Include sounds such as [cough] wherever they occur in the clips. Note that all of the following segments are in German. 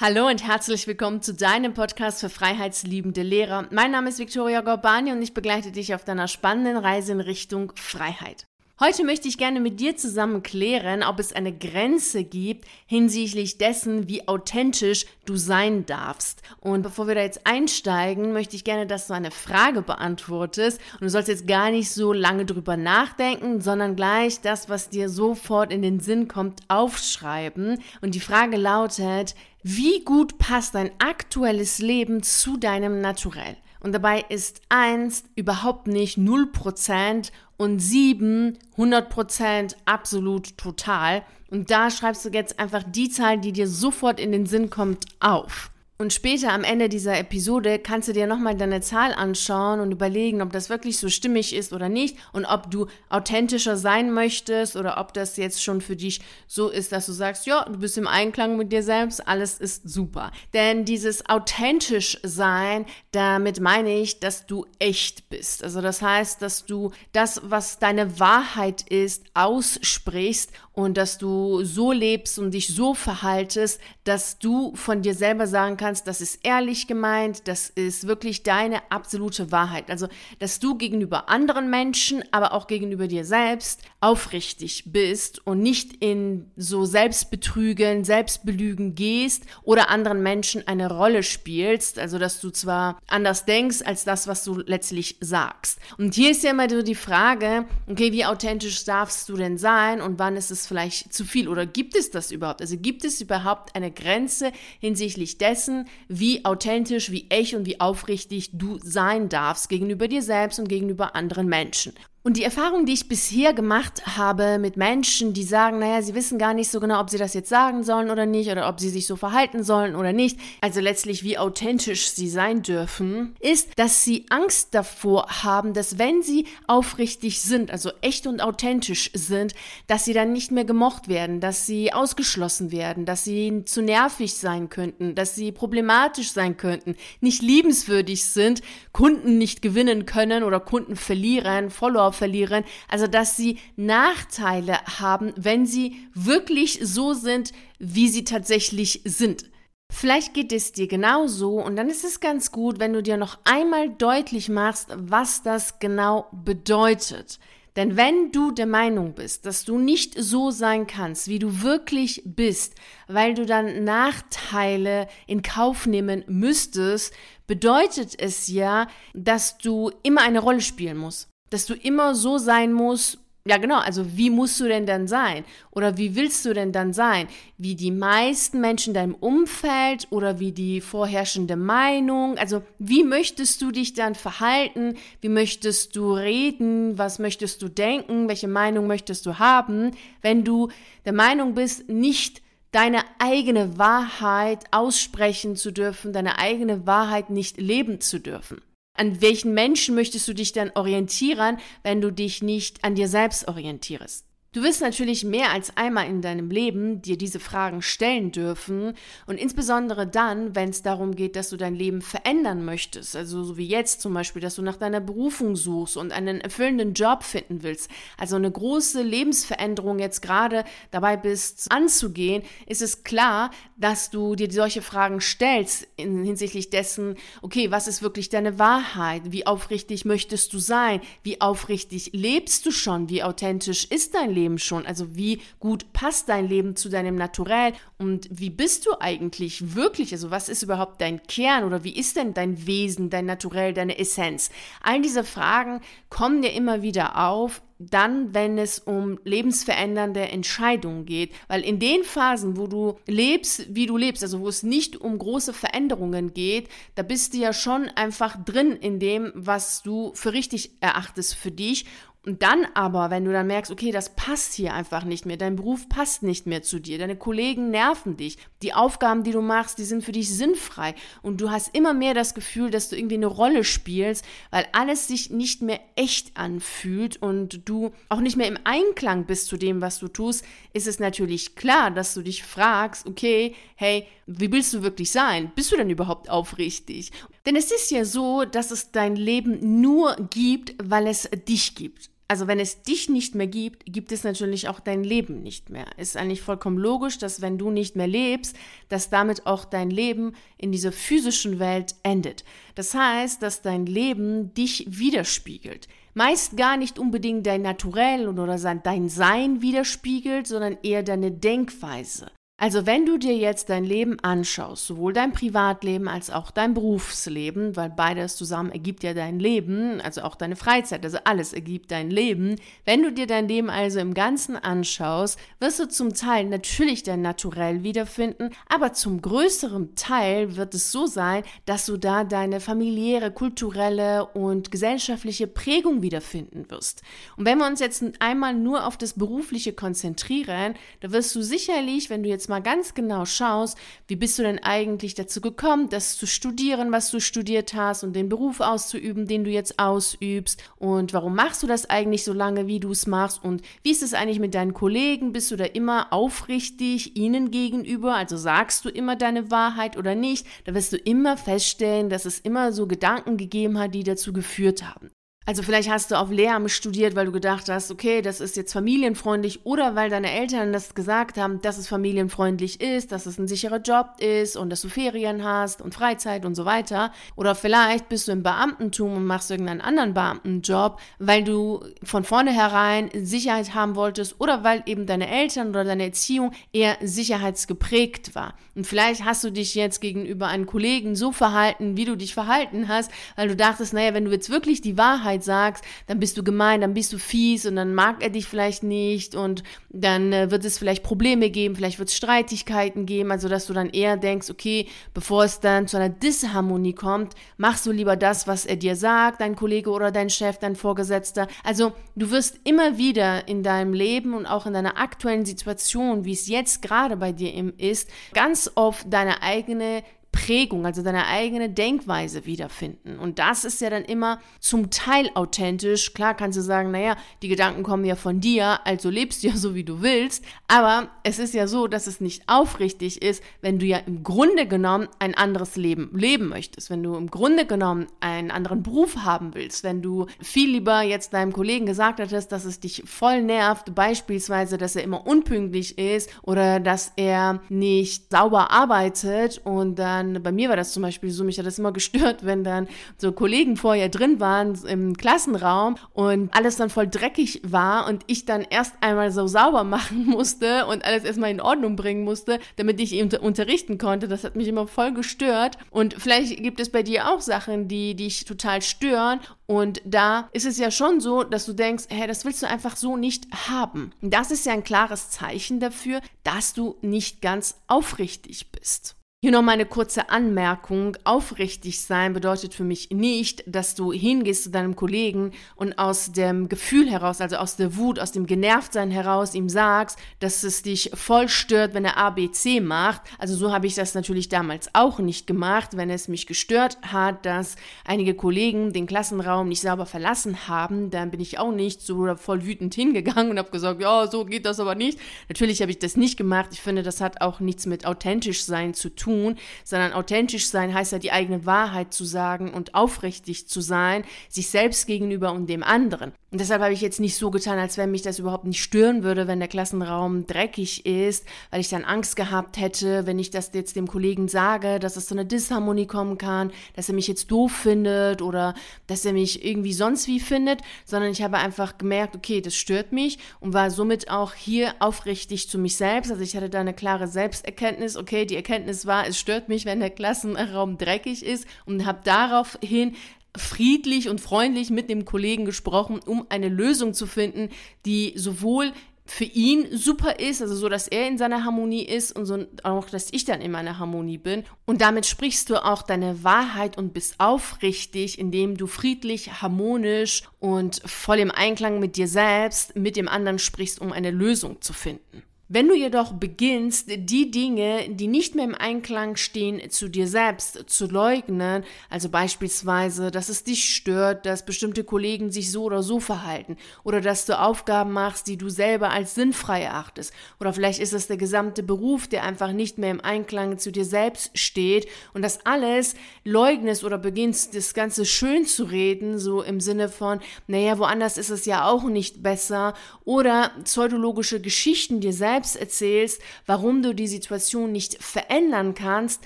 Hallo und herzlich willkommen zu deinem Podcast für freiheitsliebende Lehrer. Mein Name ist Viktoria Gorbani und ich begleite dich auf deiner spannenden Reise in Richtung Freiheit. Heute möchte ich gerne mit dir zusammen klären, ob es eine Grenze gibt hinsichtlich dessen, wie authentisch du sein darfst. Und bevor wir da jetzt einsteigen, möchte ich gerne, dass du eine Frage beantwortest. Und du sollst jetzt gar nicht so lange drüber nachdenken, sondern gleich das, was dir sofort in den Sinn kommt, aufschreiben. Und die Frage lautet, wie gut passt dein aktuelles Leben zu deinem Naturell? Und dabei ist eins überhaupt nicht 0% und sieben 100% absolut total. Und da schreibst du jetzt einfach die Zahl, die dir sofort in den Sinn kommt, auf. Und später am Ende dieser Episode kannst du dir nochmal deine Zahl anschauen und überlegen, ob das wirklich so stimmig ist oder nicht und ob du authentischer sein möchtest oder ob das jetzt schon für dich so ist, dass du sagst, ja, du bist im Einklang mit dir selbst, alles ist super. Denn dieses authentisch sein, damit meine ich, dass du echt bist. Also das heißt, dass du das, was deine Wahrheit ist, aussprichst und dass du so lebst und dich so verhaltest, dass du von dir selber sagen kannst, das ist ehrlich gemeint, das ist wirklich deine absolute Wahrheit. Also, dass du gegenüber anderen Menschen, aber auch gegenüber dir selbst aufrichtig bist und nicht in so Selbstbetrügen, Selbstbelügen gehst oder anderen Menschen eine Rolle spielst. Also, dass du zwar anders denkst als das, was du letztlich sagst. Und hier ist ja immer so die Frage, okay, wie authentisch darfst du denn sein und wann ist es vielleicht zu viel oder gibt es das überhaupt? Also gibt es überhaupt eine Grenze hinsichtlich dessen, wie authentisch, wie echt und wie aufrichtig du sein darfst gegenüber dir selbst und gegenüber anderen Menschen? Und die Erfahrung, die ich bisher gemacht habe mit Menschen, die sagen, naja, sie wissen gar nicht so genau, ob sie das jetzt sagen sollen oder nicht, oder ob sie sich so verhalten sollen oder nicht, also letztlich wie authentisch sie sein dürfen, ist, dass sie Angst davor haben, dass wenn sie aufrichtig sind, also echt und authentisch sind, dass sie dann nicht mehr gemocht werden, dass sie ausgeschlossen werden, dass sie zu nervig sein könnten, dass sie problematisch sein könnten, nicht liebenswürdig sind, Kunden nicht gewinnen können oder Kunden verlieren, Follower verlieren. Also, dass sie Nachteile haben, wenn sie wirklich so sind, wie sie tatsächlich sind. Vielleicht geht es dir genauso und dann ist es ganz gut, wenn du dir noch einmal deutlich machst, was das genau bedeutet. Denn wenn du der Meinung bist, dass du nicht so sein kannst, wie du wirklich bist, weil du dann Nachteile in Kauf nehmen müsstest, bedeutet es ja, dass du immer eine Rolle spielen musst dass du immer so sein musst, ja genau, also wie musst du denn dann sein? Oder wie willst du denn dann sein? Wie die meisten Menschen in deinem Umfeld oder wie die vorherrschende Meinung? Also wie möchtest du dich dann verhalten? Wie möchtest du reden? Was möchtest du denken? Welche Meinung möchtest du haben? Wenn du der Meinung bist, nicht deine eigene Wahrheit aussprechen zu dürfen, deine eigene Wahrheit nicht leben zu dürfen. An welchen Menschen möchtest du dich dann orientieren, wenn du dich nicht an dir selbst orientierst? Du wirst natürlich mehr als einmal in deinem Leben dir diese Fragen stellen dürfen und insbesondere dann, wenn es darum geht, dass du dein Leben verändern möchtest, also so wie jetzt zum Beispiel, dass du nach deiner Berufung suchst und einen erfüllenden Job finden willst, also eine große Lebensveränderung jetzt gerade dabei bist anzugehen, ist es klar, dass du dir solche Fragen stellst in, hinsichtlich dessen, okay, was ist wirklich deine Wahrheit? Wie aufrichtig möchtest du sein? Wie aufrichtig lebst du schon? Wie authentisch ist dein Leben? Leben schon? Also wie gut passt dein Leben zu deinem Naturell und wie bist du eigentlich wirklich? Also was ist überhaupt dein Kern oder wie ist denn dein Wesen, dein Naturell, deine Essenz? All diese Fragen kommen dir immer wieder auf dann, wenn es um lebensverändernde Entscheidungen geht. Weil in den Phasen, wo du lebst, wie du lebst, also wo es nicht um große Veränderungen geht, da bist du ja schon einfach drin in dem, was du für richtig erachtest für dich. Und dann aber, wenn du dann merkst, okay, das passt hier einfach nicht mehr, dein Beruf passt nicht mehr zu dir, deine Kollegen nerven dich, die Aufgaben, die du machst, die sind für dich sinnfrei und du hast immer mehr das Gefühl, dass du irgendwie eine Rolle spielst, weil alles sich nicht mehr echt anfühlt und du auch nicht mehr im Einklang bist zu dem, was du tust, ist es natürlich klar, dass du dich fragst, okay, hey, wie willst du wirklich sein? Bist du denn überhaupt aufrichtig? Denn es ist ja so, dass es dein Leben nur gibt, weil es dich gibt. Also wenn es dich nicht mehr gibt, gibt es natürlich auch dein Leben nicht mehr. Ist eigentlich vollkommen logisch, dass wenn du nicht mehr lebst, dass damit auch dein Leben in dieser physischen Welt endet. Das heißt, dass dein Leben dich widerspiegelt. Meist gar nicht unbedingt dein Naturell oder dein Sein widerspiegelt, sondern eher deine Denkweise. Also wenn du dir jetzt dein Leben anschaust, sowohl dein Privatleben als auch dein Berufsleben, weil beides zusammen ergibt ja dein Leben, also auch deine Freizeit, also alles ergibt dein Leben. Wenn du dir dein Leben also im Ganzen anschaust, wirst du zum Teil natürlich dein Naturell wiederfinden, aber zum größeren Teil wird es so sein, dass du da deine familiäre, kulturelle und gesellschaftliche Prägung wiederfinden wirst. Und wenn wir uns jetzt einmal nur auf das Berufliche konzentrieren, da wirst du sicherlich, wenn du jetzt mal ganz genau schaust, wie bist du denn eigentlich dazu gekommen, das zu studieren, was du studiert hast und den Beruf auszuüben, den du jetzt ausübst und warum machst du das eigentlich so lange, wie du es machst und wie ist es eigentlich mit deinen Kollegen? Bist du da immer aufrichtig ihnen gegenüber? Also sagst du immer deine Wahrheit oder nicht? Da wirst du immer feststellen, dass es immer so Gedanken gegeben hat, die dazu geführt haben. Also vielleicht hast du auf Lehramt studiert, weil du gedacht hast, okay, das ist jetzt familienfreundlich oder weil deine Eltern das gesagt haben, dass es familienfreundlich ist, dass es ein sicherer Job ist und dass du Ferien hast und Freizeit und so weiter. Oder vielleicht bist du im Beamtentum und machst irgendeinen anderen Beamtenjob, weil du von vornherein Sicherheit haben wolltest oder weil eben deine Eltern oder deine Erziehung eher sicherheitsgeprägt war. Und vielleicht hast du dich jetzt gegenüber einem Kollegen so verhalten, wie du dich verhalten hast, weil du dachtest, naja, wenn du jetzt wirklich die Wahrheit Wahrheit sagst, dann bist du gemein, dann bist du fies und dann mag er dich vielleicht nicht und dann äh, wird es vielleicht Probleme geben, vielleicht wird es Streitigkeiten geben, also dass du dann eher denkst, okay, bevor es dann zu einer Disharmonie kommt, machst du lieber das, was er dir sagt, dein Kollege oder dein Chef, dein Vorgesetzter. Also du wirst immer wieder in deinem Leben und auch in deiner aktuellen Situation, wie es jetzt gerade bei dir ist, ganz oft deine eigene Prägung, also deine eigene Denkweise wiederfinden. Und das ist ja dann immer zum Teil authentisch. Klar kannst du sagen, naja, die Gedanken kommen ja von dir, also lebst du ja [laughs] so, wie du willst. Aber es ist ja so, dass es nicht aufrichtig ist, wenn du ja im Grunde genommen ein anderes Leben leben möchtest, wenn du im Grunde genommen einen anderen Beruf haben willst, wenn du viel lieber jetzt deinem Kollegen gesagt hättest, dass es dich voll nervt, beispielsweise, dass er immer unpünktlich ist oder dass er nicht sauber arbeitet und dann dann, bei mir war das zum Beispiel so, mich hat das immer [laughs] gestört, wenn dann so Kollegen vorher drin waren im Klassenraum und alles dann voll dreckig war und ich dann erst einmal so sauber [laughs] machen musste und alles erstmal in Ordnung bringen musste, damit ich ihn unterrichten konnte. Das hat mich immer voll gestört. Und vielleicht gibt es bei dir auch Sachen, die dich total stören. Und da ist es ja schon so, dass du denkst, hey, das willst du einfach so nicht haben. Das ist ja ein klares Zeichen dafür, dass du nicht ganz aufrichtig bist. Hier noch mal eine kurze Anmerkung. Aufrichtig sein bedeutet für mich nicht, dass du hingehst zu deinem Kollegen und aus dem Gefühl heraus, also aus der Wut, aus dem Genervtsein heraus ihm sagst, dass es dich voll stört, wenn er ABC macht. Also so habe ich das natürlich damals auch nicht gemacht, wenn es mich gestört hat, dass einige Kollegen den Klassenraum nicht sauber verlassen haben, dann bin ich auch nicht so voll wütend hingegangen und habe gesagt, ja, so geht das aber nicht. Natürlich habe ich das nicht gemacht. Ich finde, das hat auch nichts mit authentisch sein zu tun tun, sondern authentisch sein heißt ja die eigene Wahrheit zu sagen und aufrichtig zu sein, sich selbst gegenüber und dem anderen. Und deshalb habe ich jetzt nicht so getan, als wenn mich das überhaupt nicht stören würde, wenn der Klassenraum dreckig ist, weil ich dann Angst gehabt hätte, wenn ich das jetzt dem Kollegen sage, dass es zu einer Disharmonie kommen kann, dass er mich jetzt doof findet oder dass er mich irgendwie sonst wie findet, sondern ich habe einfach gemerkt, okay, das stört mich und war somit auch hier aufrichtig zu mich selbst. Also ich hatte da eine klare Selbsterkenntnis, okay, die Erkenntnis war, es stört mich, wenn der Klassenraum dreckig ist und habe daraufhin friedlich und freundlich mit dem Kollegen gesprochen, um eine Lösung zu finden, die sowohl für ihn super ist, also so, dass er in seiner Harmonie ist und so auch, dass ich dann in meiner Harmonie bin. Und damit sprichst du auch deine Wahrheit und bist aufrichtig, indem du friedlich, harmonisch und voll im Einklang mit dir selbst, mit dem anderen sprichst, um eine Lösung zu finden. Wenn du jedoch beginnst, die Dinge, die nicht mehr im Einklang stehen, zu dir selbst zu leugnen, also beispielsweise, dass es dich stört, dass bestimmte Kollegen sich so oder so verhalten oder dass du Aufgaben machst, die du selber als sinnfrei erachtest oder vielleicht ist es der gesamte Beruf, der einfach nicht mehr im Einklang zu dir selbst steht und das alles leugnest oder beginnst, das Ganze schön zu reden, so im Sinne von, naja, woanders ist es ja auch nicht besser oder pseudologische Geschichten dir selbst selbst erzählst, warum du die Situation nicht verändern kannst,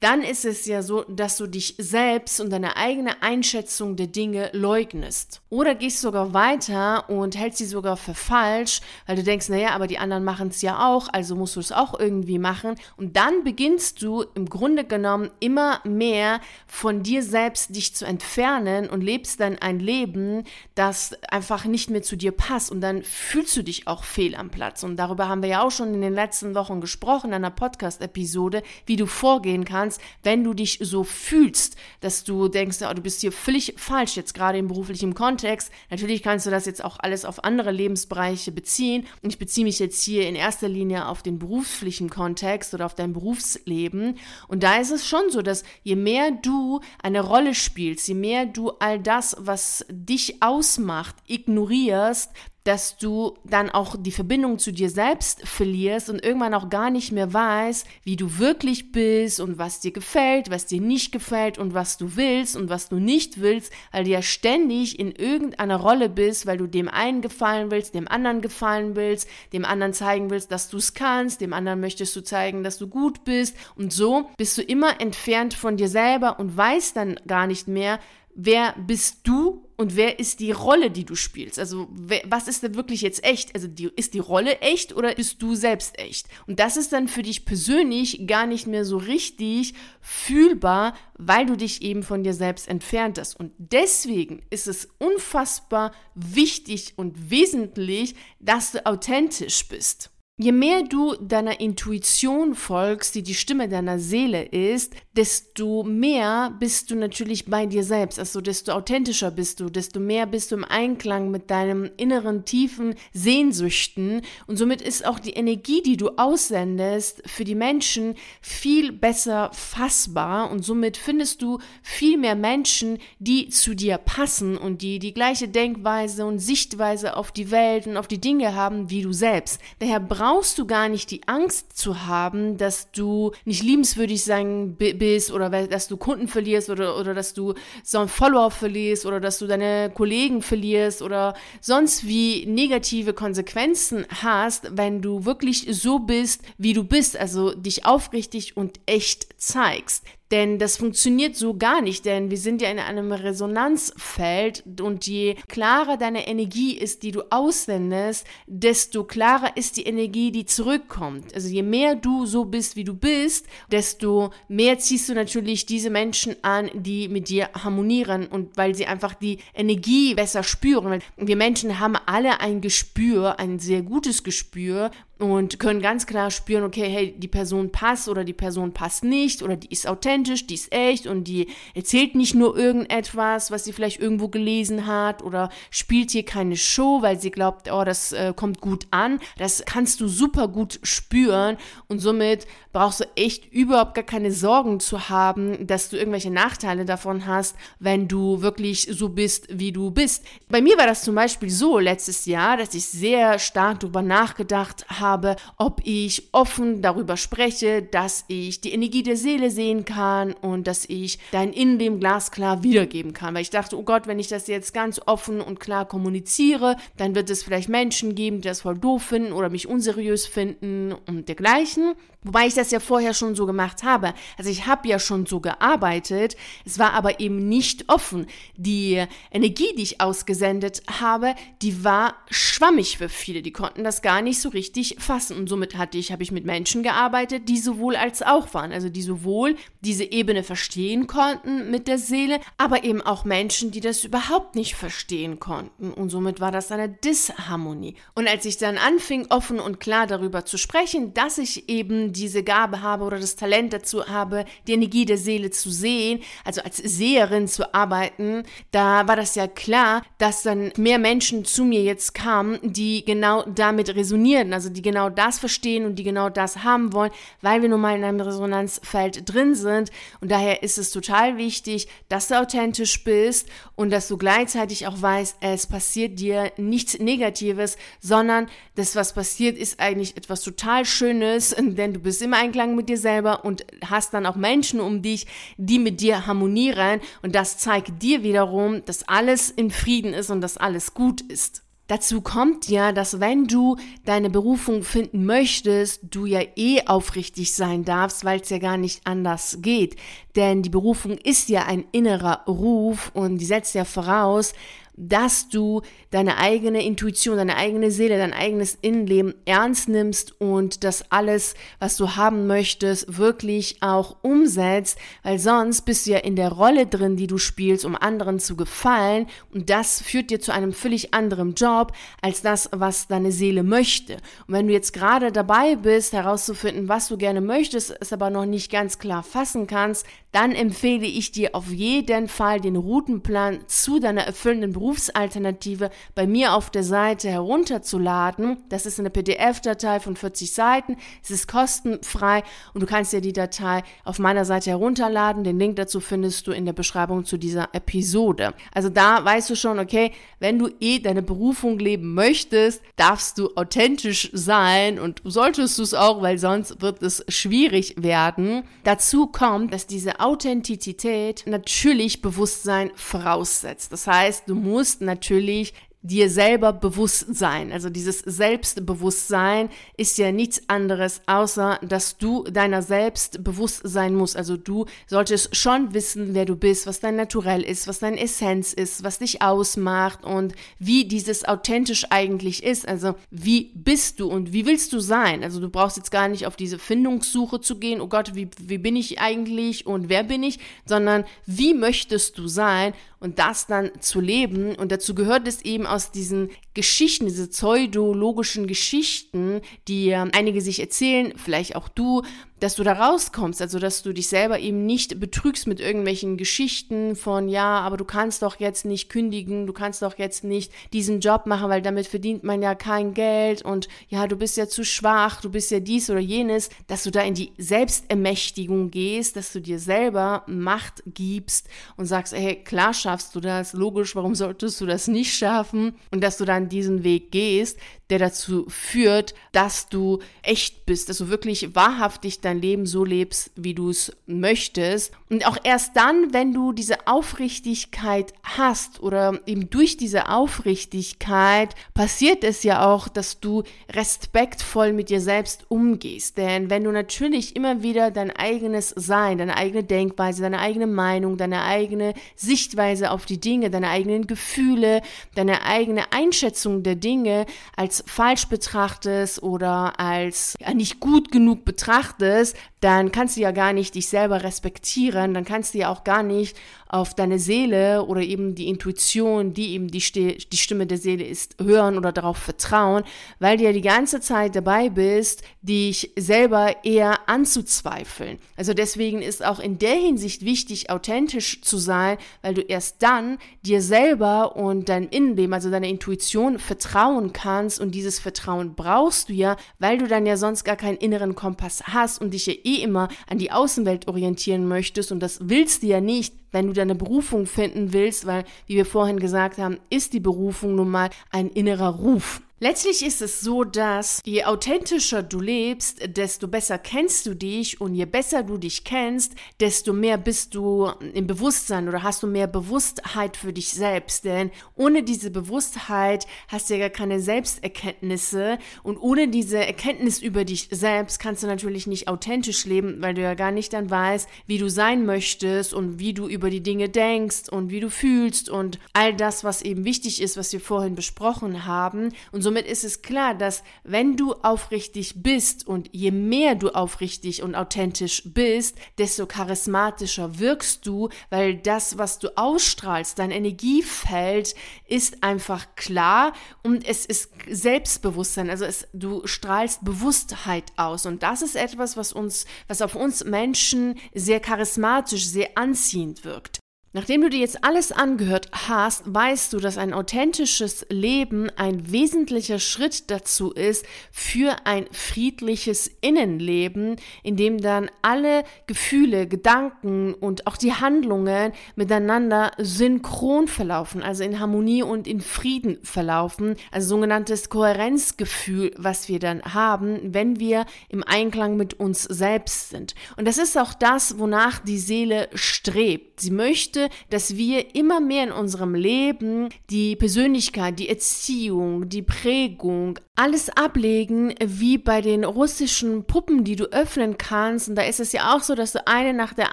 dann ist es ja so, dass du dich selbst und deine eigene Einschätzung der Dinge leugnest. Oder gehst sogar weiter und hältst sie sogar für falsch, weil du denkst, naja, aber die anderen machen es ja auch, also musst du es auch irgendwie machen. Und dann beginnst du im Grunde genommen immer mehr von dir selbst dich zu entfernen und lebst dann ein Leben, das einfach nicht mehr zu dir passt. Und dann fühlst du dich auch fehl am Platz. Und darüber haben wir ja auch schon in den letzten Wochen gesprochen, in einer Podcast-Episode, wie du vorgehen kannst kannst, wenn du dich so fühlst, dass du denkst, oh, du bist hier völlig falsch, jetzt gerade im beruflichen Kontext. Natürlich kannst du das jetzt auch alles auf andere Lebensbereiche beziehen. Und ich beziehe mich jetzt hier in erster Linie auf den beruflichen Kontext oder auf dein Berufsleben. Und da ist es schon so, dass je mehr du eine Rolle spielst, je mehr du all das, was dich ausmacht, ignorierst, dass du dann auch die Verbindung zu dir selbst verlierst und irgendwann auch gar nicht mehr weißt, wie du wirklich bist und was dir gefällt, was dir nicht gefällt und was du willst und was du nicht willst, weil du ja ständig in irgendeiner Rolle bist, weil du dem einen gefallen willst, dem anderen gefallen willst, dem anderen zeigen willst, dass du es kannst, dem anderen möchtest du zeigen, dass du gut bist. Und so bist du immer entfernt von dir selber und weißt dann gar nicht mehr, wer bist du und wer ist die Rolle, die du spielst? Also, wer, was ist denn wirklich jetzt echt? Also, die, ist die Rolle echt oder bist du selbst echt? Und das ist dann für dich persönlich gar nicht mehr so richtig fühlbar, weil du dich eben von dir selbst entfernt hast. Und deswegen ist es unfassbar wichtig und wesentlich, dass du authentisch bist. Je mehr du deiner Intuition folgst, die die Stimme deiner Seele ist, desto mehr bist du natürlich bei dir selbst, also desto authentischer bist du, desto mehr bist du im Einklang mit deinem inneren tiefen Sehnsüchten. Und somit ist auch die Energie, die du aussendest, für die Menschen viel besser fassbar. Und somit findest du viel mehr Menschen, die zu dir passen und die die gleiche Denkweise und Sichtweise auf die Welt und auf die Dinge haben wie du selbst. Daher brauchst du gar nicht die Angst zu haben, dass du nicht liebenswürdig sein bist oder dass du Kunden verlierst oder, oder dass du so einen Follower verlierst oder dass du deine Kollegen verlierst oder sonst wie negative Konsequenzen hast, wenn du wirklich so bist, wie du bist, also dich aufrichtig und echt zeigst. Denn das funktioniert so gar nicht, denn wir sind ja in einem Resonanzfeld und je klarer deine Energie ist, die du aussendest, desto klarer ist die Energie, die zurückkommt. Also je mehr du so bist, wie du bist, desto mehr ziehst du natürlich diese Menschen an, die mit dir harmonieren und weil sie einfach die Energie besser spüren. Wir Menschen haben alle ein Gespür, ein sehr gutes Gespür und können ganz klar spüren, okay, hey, die Person passt oder die Person passt nicht oder die ist authentisch, die ist echt und die erzählt nicht nur irgendetwas, was sie vielleicht irgendwo gelesen hat oder spielt hier keine Show, weil sie glaubt, oh, das äh, kommt gut an. Das kannst du super gut spüren und somit brauchst du echt überhaupt gar keine Sorgen zu haben, dass du irgendwelche Nachteile davon hast, wenn du wirklich so bist, wie du bist. Bei mir war das zum Beispiel so letztes Jahr, dass ich sehr stark darüber nachgedacht habe, habe, ob ich offen darüber spreche, dass ich die Energie der Seele sehen kann und dass ich dein Innenleben glasklar wiedergeben kann. Weil ich dachte, oh Gott, wenn ich das jetzt ganz offen und klar kommuniziere, dann wird es vielleicht Menschen geben, die das voll doof finden oder mich unseriös finden und dergleichen. Wobei ich das ja vorher schon so gemacht habe. Also ich habe ja schon so gearbeitet, es war aber eben nicht offen. Die Energie, die ich ausgesendet habe, die war schwammig für viele. Die konnten das gar nicht so richtig fassen. Und somit hatte ich, habe ich mit Menschen gearbeitet, die sowohl als auch waren. Also die sowohl diese Ebene verstehen konnten mit der Seele, aber eben auch Menschen, die das überhaupt nicht verstehen konnten. Und somit war das eine Disharmonie. Und als ich dann anfing, offen und klar darüber zu sprechen, dass ich eben diese Gabe habe oder das Talent dazu habe, die Energie der Seele zu sehen, also als Seherin zu arbeiten, da war das ja klar, dass dann mehr Menschen zu mir jetzt kamen, die genau damit resonieren, also die genau das verstehen und die genau das haben wollen, weil wir nun mal in einem Resonanzfeld drin sind. Und daher ist es total wichtig, dass du authentisch bist und dass du gleichzeitig auch weißt, es passiert dir nichts Negatives, sondern das, was passiert, ist eigentlich etwas total Schönes, [laughs] denn du bist im Einklang mit dir selber und hast dann auch Menschen um dich, die mit dir harmonieren. Und das zeigt dir wiederum, dass alles in Frieden ist und dass alles gut ist. Dazu kommt ja, dass wenn du deine Berufung finden möchtest, du ja eh aufrichtig sein darfst, weil es ja gar nicht anders geht. Denn die Berufung ist ja ein innerer Ruf und die setzt ja voraus, dass du deine eigene Intuition, deine eigene Seele, dein eigenes Innenleben ernst nimmst und das alles, was du haben möchtest, wirklich auch umsetzt, weil sonst bist du ja in der Rolle drin, die du spielst, um anderen zu gefallen und das führt dir zu einem völlig anderen Job als das, was deine Seele möchte. Und wenn du jetzt gerade dabei bist, herauszufinden, was du gerne möchtest, es aber noch nicht ganz klar fassen kannst, dann empfehle ich dir auf jeden Fall den Routenplan zu deiner erfüllenden Berufsalternative bei mir auf der Seite herunterzuladen. Das ist eine PDF-Datei von 40 Seiten. Es ist kostenfrei und du kannst dir die Datei auf meiner Seite herunterladen. Den Link dazu findest du in der Beschreibung zu dieser Episode. Also da weißt du schon, okay, wenn du eh deine Berufung leben möchtest, darfst du authentisch sein und solltest du es auch, weil sonst wird es schwierig werden. Dazu kommt, dass diese Authentizität natürlich Bewusstsein voraussetzt. Das heißt, du musst natürlich dir selber bewusst sein. Also dieses Selbstbewusstsein ist ja nichts anderes, außer dass du deiner selbst bewusst sein musst. Also du solltest schon wissen, wer du bist, was dein Naturell ist, was dein Essenz ist, was dich ausmacht und wie dieses authentisch eigentlich ist. Also wie bist du und wie willst du sein? Also du brauchst jetzt gar nicht auf diese Findungssuche zu gehen, oh Gott, wie, wie bin ich eigentlich und wer bin ich, sondern wie möchtest du sein und das dann zu leben. Und dazu gehört es eben aus diesen Geschichten, diese pseudologischen Geschichten, die äh, einige sich erzählen, vielleicht auch du, dass du da rauskommst, also dass du dich selber eben nicht betrügst mit irgendwelchen Geschichten von, ja, aber du kannst doch jetzt nicht kündigen, du kannst doch jetzt nicht diesen Job machen, weil damit verdient man ja kein Geld und ja, du bist ja zu schwach, du bist ja dies oder jenes, dass du da in die Selbstermächtigung gehst, dass du dir selber Macht gibst und sagst, hey, klar schaffst du das, logisch, warum solltest du das nicht schaffen? Und dass du dann diesen Weg gehst, der dazu führt, dass du echt bist, dass du wirklich wahrhaftig dein Leben so lebst, wie du es möchtest. Und auch erst dann, wenn du diese Aufrichtigkeit hast oder eben durch diese Aufrichtigkeit passiert es ja auch, dass du respektvoll mit dir selbst umgehst. Denn wenn du natürlich immer wieder dein eigenes Sein, deine eigene Denkweise, deine eigene Meinung, deine eigene Sichtweise auf die Dinge, deine eigenen Gefühle, deine eigene Einschätzung der Dinge als falsch betrachtest oder als ja, nicht gut genug betrachtest, dann kannst du ja gar nicht dich selber respektieren, dann kannst du ja auch gar nicht auf deine Seele oder eben die Intuition, die eben die, die Stimme der Seele ist, hören oder darauf vertrauen, weil du ja die ganze Zeit dabei bist, dich selber eher anzuzweifeln. Also deswegen ist auch in der Hinsicht wichtig, authentisch zu sein, weil du erst dann dir selber und dein Innenleben, also deiner Intuition vertrauen kannst und dieses Vertrauen brauchst du ja, weil du dann ja sonst gar keinen inneren Kompass hast und dich ja eh immer an die Außenwelt orientieren möchtest und das willst du ja nicht, wenn du deine Berufung finden willst, weil, wie wir vorhin gesagt haben, ist die Berufung nun mal ein innerer Ruf. Letztlich ist es so, dass je authentischer du lebst, desto besser kennst du dich und je besser du dich kennst, desto mehr bist du im Bewusstsein oder hast du mehr Bewusstheit für dich selbst. Denn ohne diese Bewusstheit hast du ja gar keine Selbsterkenntnisse und ohne diese Erkenntnis über dich selbst kannst du natürlich nicht authentisch leben, weil du ja gar nicht dann weißt, wie du sein möchtest und wie du über die Dinge denkst und wie du fühlst und all das, was eben wichtig ist, was wir vorhin besprochen haben. Und so somit ist es klar, dass wenn du aufrichtig bist und je mehr du aufrichtig und authentisch bist, desto charismatischer wirkst du, weil das, was du ausstrahlst, dein Energiefeld ist einfach klar und es ist Selbstbewusstsein, also es, du strahlst Bewusstheit aus und das ist etwas, was uns, was auf uns Menschen sehr charismatisch, sehr anziehend wirkt. Nachdem du dir jetzt alles angehört hast, weißt du, dass ein authentisches Leben ein wesentlicher Schritt dazu ist für ein friedliches Innenleben, in dem dann alle Gefühle, Gedanken und auch die Handlungen miteinander synchron verlaufen, also in Harmonie und in Frieden verlaufen, also sogenanntes Kohärenzgefühl, was wir dann haben, wenn wir im Einklang mit uns selbst sind. Und das ist auch das, wonach die Seele strebt. Sie möchte möchte, dass wir immer mehr in unserem Leben die Persönlichkeit, die Erziehung, die Prägung, alles ablegen, wie bei den russischen Puppen, die du öffnen kannst. Und da ist es ja auch so, dass du eine nach der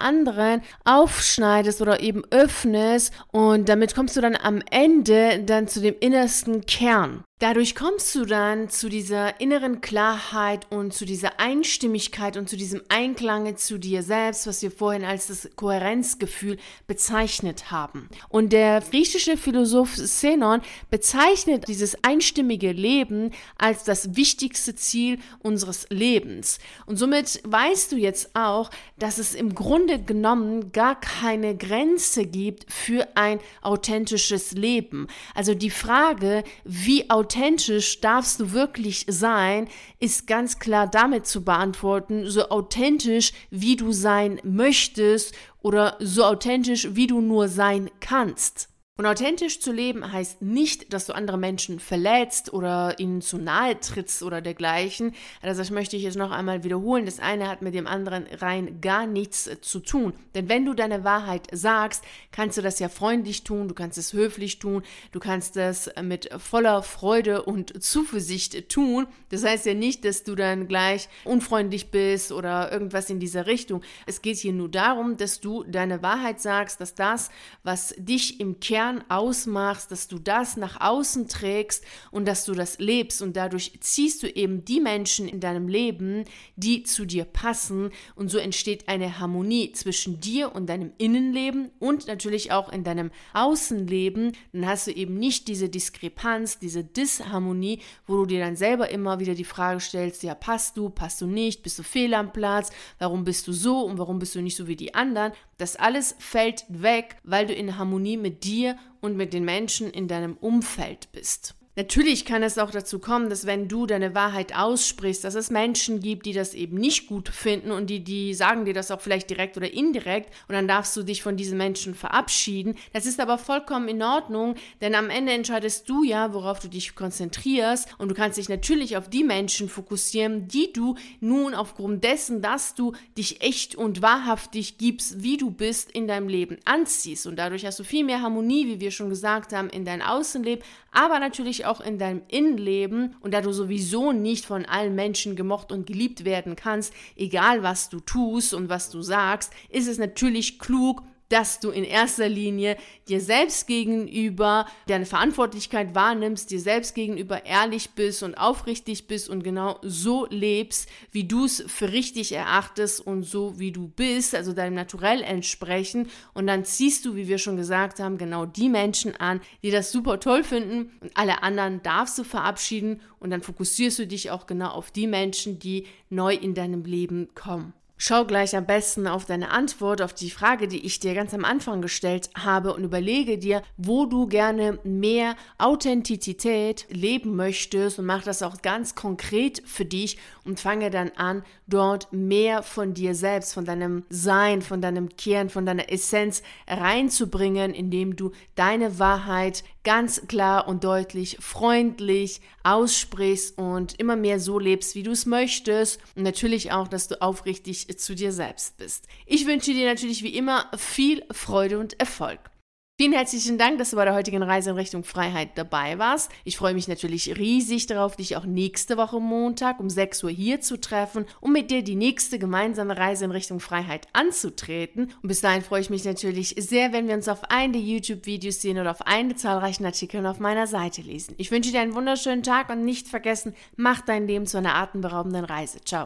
anderen aufschneidest oder eben öffnest und damit kommst du dann am Ende dann zu dem innersten Kern. Dadurch kommst du dann zu dieser inneren Klarheit und zu dieser Einstimmigkeit und zu diesem Einklange zu dir selbst, was wir vorhin als das Kohärenzgefühl bezeichnet haben. Und der griechische Philosoph Zenon bezeichnet dieses einstimmige Leben als das wichtigste Ziel unseres Lebens. Und somit weißt du jetzt auch, dass es im Grunde genommen gar keine Grenze gibt für ein authentisches Leben. Also die Frage, wie authentisch authentisch darfst du wirklich sein, ist ganz klar damit zu beantworten, so authentisch, wie du sein möchtest oder so authentisch, wie du nur sein kannst. Und authentisch zu leben heißt nicht, dass du andere Menschen verletzt oder ihnen zu nahe trittst oder dergleichen. Also das möchte ich jetzt noch einmal wiederholen. Das eine hat mit dem anderen rein gar nichts äh, zu tun. Denn wenn du deine Wahrheit sagst, kannst du das ja freundlich tun, du kannst es höflich tun, du kannst das mit voller Freude und Zuversicht tun. Das heißt ja nicht, dass du dann gleich unfreundlich bist oder irgendwas in dieser Richtung. Es geht hier nur darum, dass du deine Wahrheit sagst, dass das, was dich im Kern Kern ausmachst, dass du das nach außen trägst und dass du das lebst und dadurch ziehst du eben die Menschen in deinem Leben, die zu dir passen und so entsteht eine Harmonie zwischen dir und deinem Innenleben und natürlich auch in deinem Außenleben. Dann hast du eben nicht diese Diskrepanz, diese Disharmonie, wo du dir dann selber immer wieder die Frage stellst, ja, passt du, passt du nicht, bist du fehl am Platz, warum bist du so und warum bist du nicht so wie die anderen. Das alles fällt weg, weil du in Harmonie mit dir und mit den Menschen in deinem Umfeld bist. Natürlich kann es auch dazu kommen, dass wenn du deine Wahrheit aussprichst, dass es Menschen gibt, die das eben nicht gut finden und die, die sagen dir das auch vielleicht direkt oder indirekt und dann darfst du dich von diesen Menschen verabschieden. Das ist aber vollkommen in Ordnung, denn am Ende entscheidest du ja, worauf du dich konzentrierst und du kannst dich natürlich auf die Menschen fokussieren, die du nun aufgrund dessen, dass du dich echt und wahrhaftig gibst, wie du bist, in deinem Leben anziehst und dadurch hast du viel mehr Harmonie, wie wir schon gesagt haben, in dein Außenleben, aber natürlich auch in deinem Innenleben und da du sowieso nicht von allen Menschen gemocht und geliebt werden kannst, egal was du tust und was du sagst, ist es natürlich klug, dass du in erster Linie dir selbst gegenüber deine Verantwortlichkeit wahrnimmst, dir selbst gegenüber ehrlich bist und aufrichtig bist und genau so lebst, wie du es für richtig erachtest und so wie du bist, also deinem Naturell entsprechen. Und dann ziehst du, wie wir schon gesagt haben, genau die Menschen an, die das super toll finden und alle anderen darfst du verabschieden und dann fokussierst du dich auch genau auf die Menschen, die neu in deinem Leben kommen. Schau gleich am besten auf deine Antwort auf die Frage, die ich dir ganz am Anfang gestellt habe und überlege dir, wo du gerne mehr Authentizität leben möchtest und mach das auch ganz konkret für dich und fange dann an, dort mehr von dir selbst, von deinem Sein, von deinem Kern, von deiner Essenz reinzubringen, indem du deine Wahrheit ganz klar und deutlich, freundlich aussprichst und immer mehr so lebst, wie du es möchtest. Und natürlich auch, dass du aufrichtig zu dir selbst bist. Ich wünsche dir natürlich wie immer viel Freude und Erfolg. Vielen herzlichen Dank, dass du bei der heutigen Reise in Richtung Freiheit dabei warst. Ich freue mich natürlich riesig darauf, dich auch nächste Woche Montag um 6 Uhr hier zu treffen, um mit dir die nächste gemeinsame Reise in Richtung Freiheit anzutreten. Und bis dahin freue ich mich natürlich sehr, wenn wir uns auf einen der YouTube-Videos sehen oder auf einen der zahlreichen Artikel auf meiner Seite lesen. Ich wünsche dir einen wunderschönen Tag und nicht vergessen, mach dein Leben zu einer atemberaubenden Reise. Ciao.